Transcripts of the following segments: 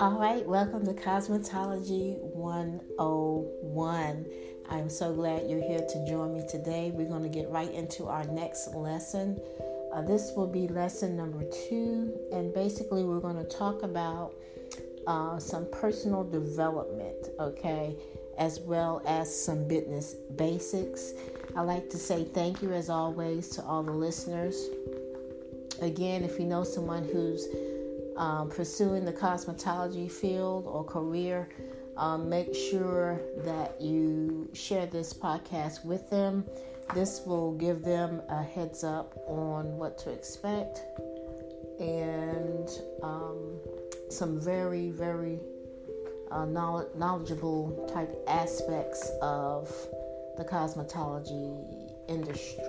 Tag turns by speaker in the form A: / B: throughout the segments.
A: All right, welcome to Cosmetology 101. I'm so glad you're here to join me today. We're going to get right into our next lesson. Uh, this will be lesson number two, and basically, we're going to talk about uh, some personal development, okay, as well as some business basics. I like to say thank you, as always, to all the listeners. Again, if you know someone who's um, pursuing the cosmetology field or career, um, make sure that you share this podcast with them. This will give them a heads up on what to expect and um, some very, very uh, knowledgeable type aspects of the cosmetology industry.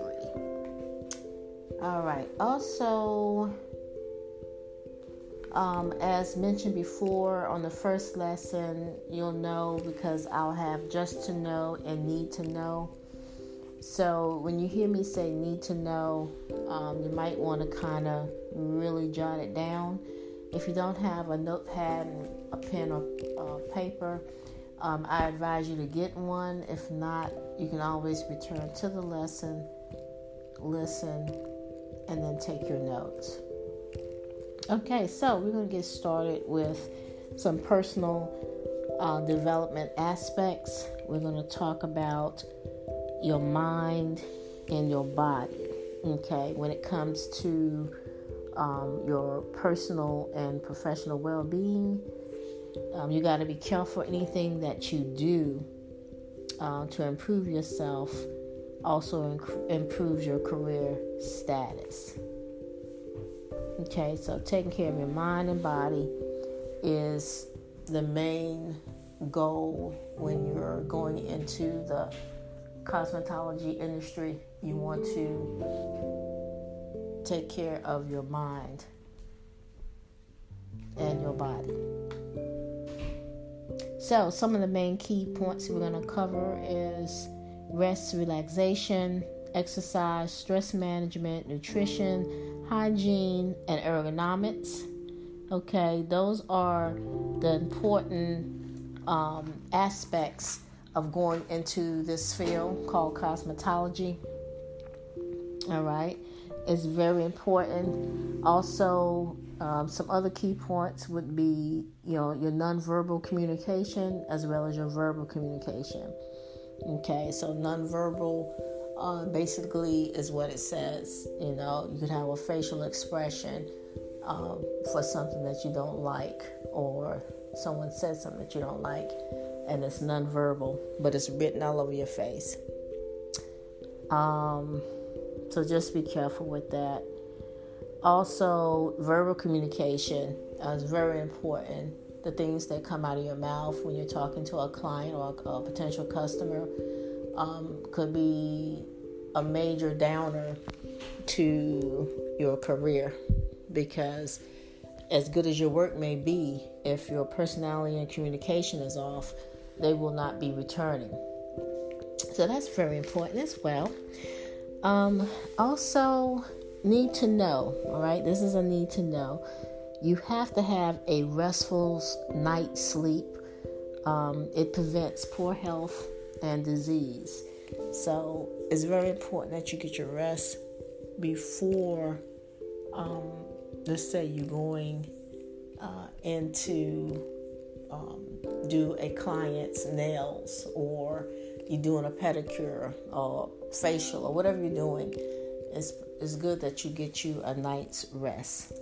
A: All right, also um, as mentioned before on the first lesson, you'll know because I'll have just to know and need to know. So when you hear me say need to know, um, you might want to kind of really jot it down. If you don't have a notepad and a pen or uh, paper, um, I advise you to get one. If not, you can always return to the lesson, listen, and then take your notes. Okay, so we're going to get started with some personal uh, development aspects. We're going to talk about your mind and your body. Okay, when it comes to um, your personal and professional well being, um, you got to be careful anything that you do uh, to improve yourself also inc- improves your career status. Okay, so taking care of your mind and body is the main goal when you're going into the cosmetology industry. You want to take care of your mind and your body. So, some of the main key points we're going to cover is rest, relaxation, exercise, stress management, nutrition, hygiene, and ergonomics. Okay, those are the important um, aspects of going into this field called cosmetology. All right, it's very important. Also, um, some other key points would be, you know, your nonverbal communication as well as your verbal communication. Okay, so nonverbal uh, basically is what it says. You know, you can have a facial expression um, for something that you don't like, or someone says something that you don't like, and it's nonverbal, but it's written all over your face. Um, so just be careful with that. Also, verbal communication is very important. The things that come out of your mouth when you're talking to a client or a, a potential customer um, could be a major downer to your career because as good as your work may be, if your personality and communication is off, they will not be returning. So that's very important as well. Um, also, need to know, all right? This is a need to know. You have to have a restful night's sleep. Um, it prevents poor health and disease. So it's very important that you get your rest before, um, let's say, you're going uh, into um, do a client's nails or you're doing a pedicure or facial or whatever you're doing. It's, it's good that you get you a night's rest.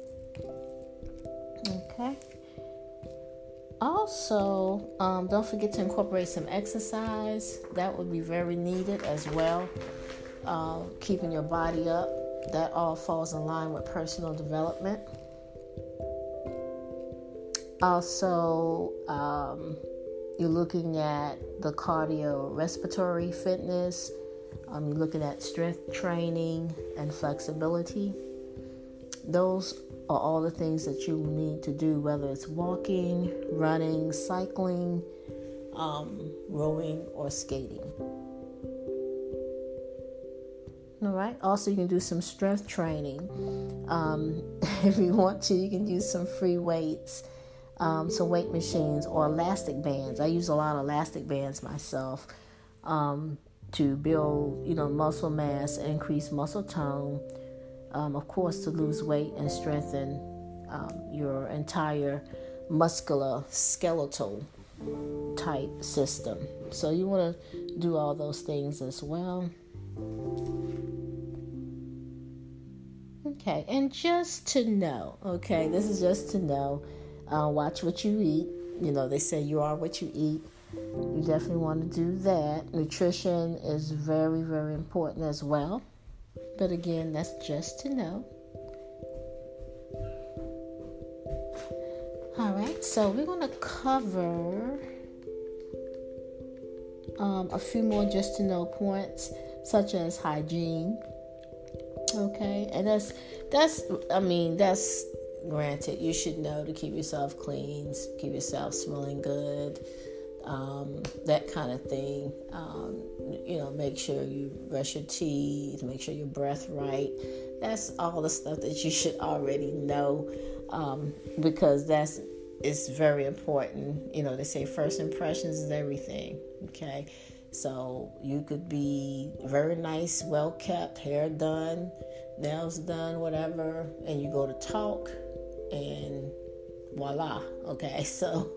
A: Okay. Also, um, don't forget to incorporate some exercise. That would be very needed as well. Uh, keeping your body up. That all falls in line with personal development. Also, um, you're looking at the cardio respiratory fitness. Um, you're looking at strength training and flexibility. Those are all the things that you need to do, whether it's walking, running, cycling, um, rowing, or skating. All right. Also, you can do some strength training. Um, if you want to, you can use some free weights. um, some weight machines or elastic bands. I use a lot of elastic bands myself um, to build, you know, muscle mass, increase muscle tone. Um, of course, to lose weight and strengthen um, your entire muscular skeletal type system. So you want to do all those things as well. Okay, and just to know, okay, this is just to know, uh, watch what you eat. You know, they say you are what you eat. You definitely want to do that. Nutrition is very, very important as well. But again, that's just to know. All right, so we're going to cover um, a few more just to know points, such as hygiene. Okay, and that's that's I mean that's granted. You should know to keep yourself clean, keep yourself smelling good, um, that kind of thing. Um, you know, make sure you brush your teeth, make sure your breath right. That's all the stuff that you should already know um, because that's it's very important. You know, they say first impressions is everything. Okay, so you could be very nice, well kept, hair done, nails done, whatever, and you go to talk, and voila. Okay, so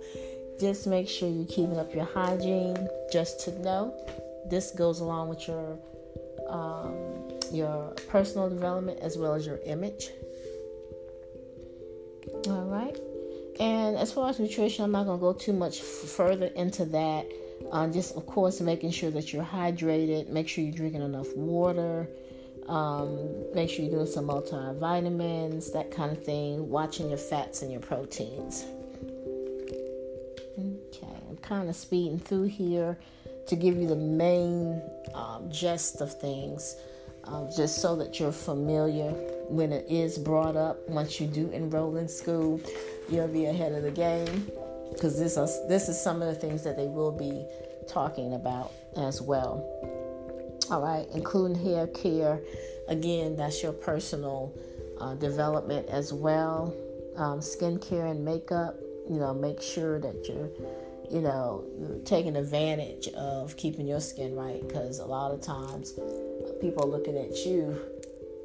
A: just make sure you're keeping up your hygiene. Just to know, this goes along with your um, your personal development as well as your image. All right. And as far as nutrition, I'm not going to go too much f- further into that. Uh, just, of course, making sure that you're hydrated, make sure you're drinking enough water, um, make sure you're doing some multivitamins, that kind of thing, watching your fats and your proteins. Kind of speeding through here to give you the main um, gist of things, um, just so that you're familiar when it is brought up once you do enroll in school you'll be ahead of the game because this is this is some of the things that they will be talking about as well. All right, including hair care. Again, that's your personal uh, development as well. Um, skincare and makeup. You know, make sure that you're, you know, taking advantage of keeping your skin right because a lot of times people are looking at you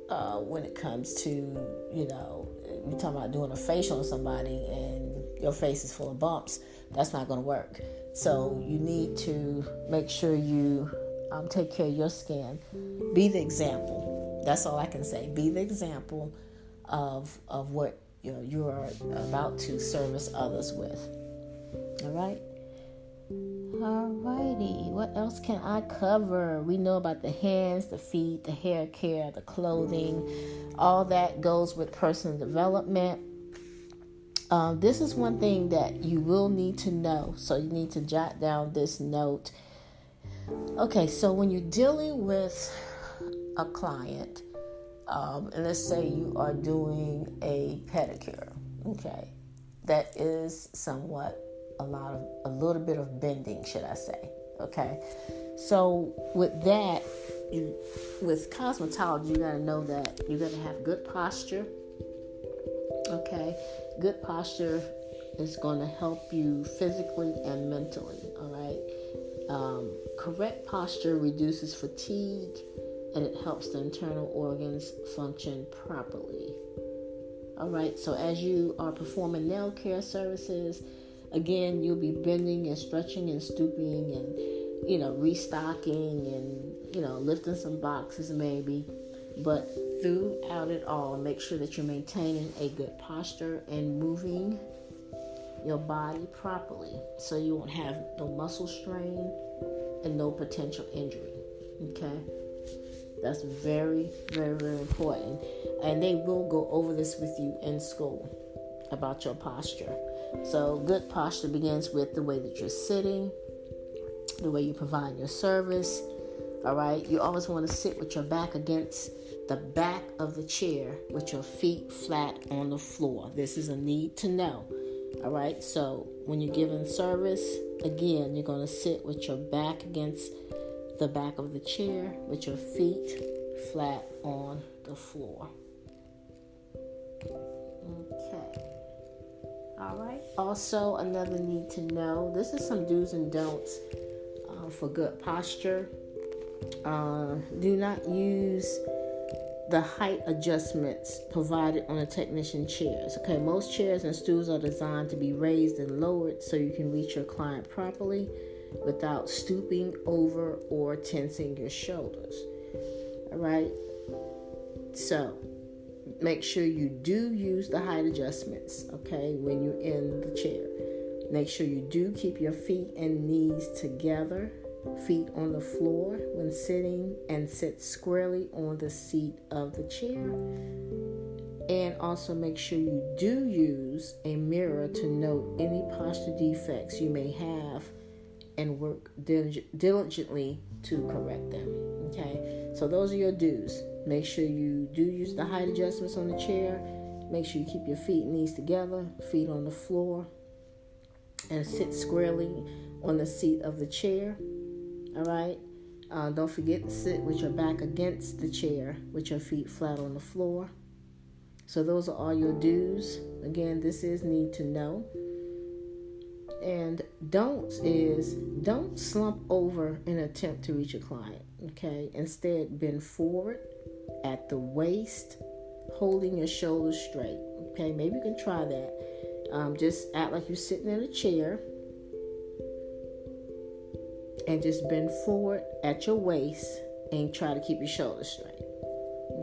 A: uh, when it comes to, you know, you're talking about doing a facial on somebody and your face is full of bumps, that's not going to work. So you need to make sure you um, take care of your skin. Be the example. That's all I can say. Be the example of of what you know you are about to service others with. All right. Alrighty, what else can I cover? We know about the hands, the feet, the hair care, the clothing. All that goes with personal development. Um, this is one thing that you will need to know. So you need to jot down this note. Okay, so when you're dealing with a client, um, and let's say you are doing a pedicure, okay, that is somewhat a lot of a little bit of bending, should I say? Okay, so with that, you with cosmetology, you gotta know that you gotta have good posture. Okay, good posture is to help you physically and mentally. All right, um, correct posture reduces fatigue and it helps the internal organs function properly. All right, so as you are performing nail care services, again, you'll be bending and stretching and stooping and, you know, restocking and, you know, lifting some boxes maybe. But throughout it all, make sure that you're maintaining a good posture and moving your body properly so you won't have no muscle strain and no potential injury. Okay? That's very, very, very important. And they will go over this with you in school about your posture. So, good posture begins with the way that you're sitting, the way you provide your service. All right, you always want to sit with your back against the back of the chair with your feet flat on the floor. This is a need to know. All right, so when you're giving service, again, you're going to sit with your back against the back of the chair with your feet flat on the floor. Okay. All right. Also, another need to know this is some do's and don'ts uh, for good posture. Uh, do not use the height adjustments provided on the technician chairs. Okay, most chairs and stools are designed to be raised and lowered so you can reach your client properly without stooping over or tensing your shoulders. All right, so make sure you do use the height adjustments, okay, when you're in the chair. Make sure you do keep your feet and knees together, feet on the floor when sitting, and sit squarely on the seat of the chair. And also make sure you do use a mirror to note any posture defects you may have and work diligently to correct them. Okay, so those are your do's. Make sure you do use the height adjustments on the chair. Make sure you keep your feet and knees together, feet on the floor, and sit squarely on the seat of the chair. All right. Uh, don't forget to sit with your back against the chair with your feet flat on the floor. So, those are all your do's. Again, this is need to know. And don'ts is don't slump over in attempt to reach a client. Okay. Instead, bend forward at the waist, holding your shoulders straight. Okay, maybe you can try that. Um, just act like you're sitting in a chair and just bend forward at your waist and try to keep your shoulders straight.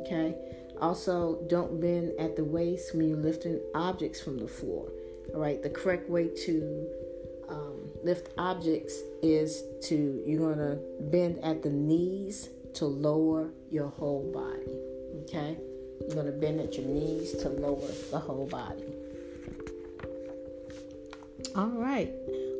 A: Okay, also don't bend at the waist when you're lifting objects from the floor. All right, the correct way to um, lift objects is to you're gonna bend at the knees to lower your whole body. Okay? You're going to bend at your knees to lower the whole body. All right.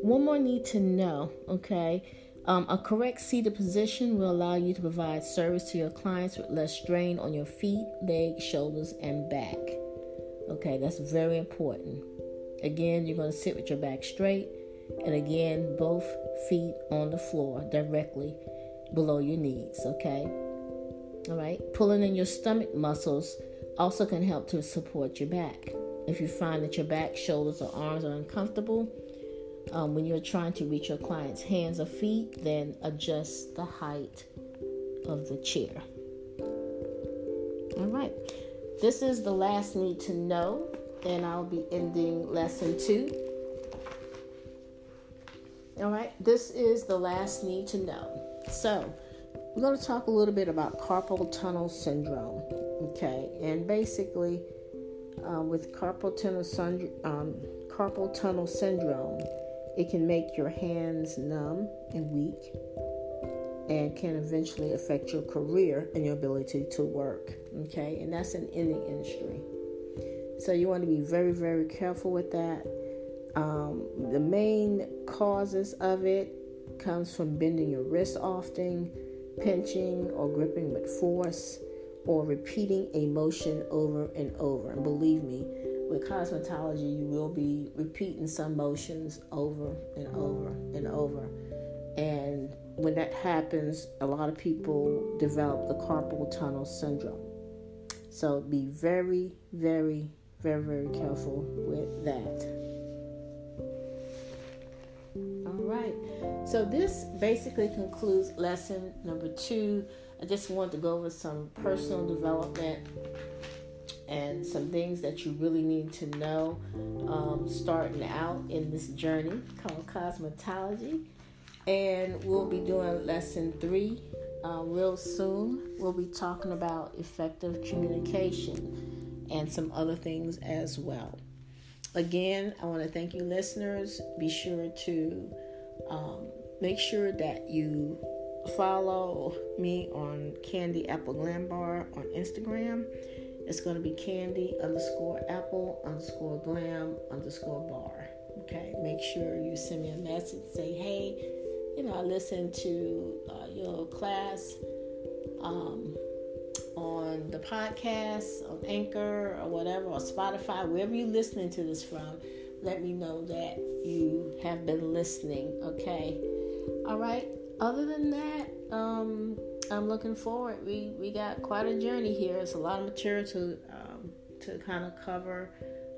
A: One more need to know, okay? Um, a correct seated position will allow you to provide service to your clients with less strain on your feet, legs, shoulders, and back. Okay, that's very important. Again, you're going to sit with your back straight, and again, both feet on the floor directly below your knees, okay? All right, pulling in your stomach muscles also can help to support your back. If you find that your back, shoulders, or arms are uncomfortable um, when you're trying to reach your client's hands or feet, then adjust the height of the chair. All right, this is the last need to know, and I'll be ending lesson two. All right, this is the last need to know. So, we're going to talk a little bit about carpal tunnel syndrome. Okay, and basically, uh, with carpal tunnel, syndrome, um, carpal tunnel syndrome, it can make your hands numb and weak and can eventually affect your career and your ability to work. Okay, and that's in any industry. So you want to be very, very careful with that. Um, the main causes of it comes from bending your wrist often, pinching or gripping with force, or repeating a motion over and over. And believe me, with cosmetology, you will be repeating some motions over and over and over. And when that happens, a lot of people develop the carpal tunnel syndrome. So be very, very, very, very careful with that. Right. So this basically concludes lesson number two. I just want to go over some personal development and some things that you really need to know um, starting out in this journey called cosmetology. And we'll be doing lesson three uh, real soon. We'll be talking about effective communication and some other things as well. Again, I want to thank you, listeners. Be sure to um, make sure that you follow me on Candy Apple Glam Bar on Instagram. It's going to be Candy underscore Apple underscore Glam underscore Bar. Okay, make sure you send me a message. Say, hey, you know, I listened to uh, your class um, on the podcast, on Anchor, or whatever, or Spotify, wherever you're listening to this from let me know that you have been listening. Okay. All right. Other than that, um, I'm looking forward. We we got quite a journey here. It's a lot of material to um, to kind of cover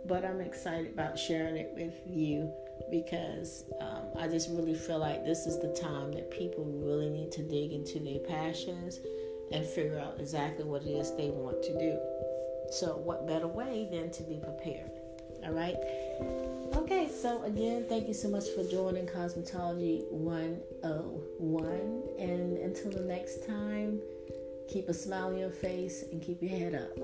A: but I'm excited about sharing it with you because um, I just really feel like this is the time that people really need to dig into their passions and figure out exactly what it is they want to do. So, what better way than to be prepared? All right. Okay, so again, thank you so much for joining Cosmetology 101. And until the next time, keep a smile on your face and keep your head up.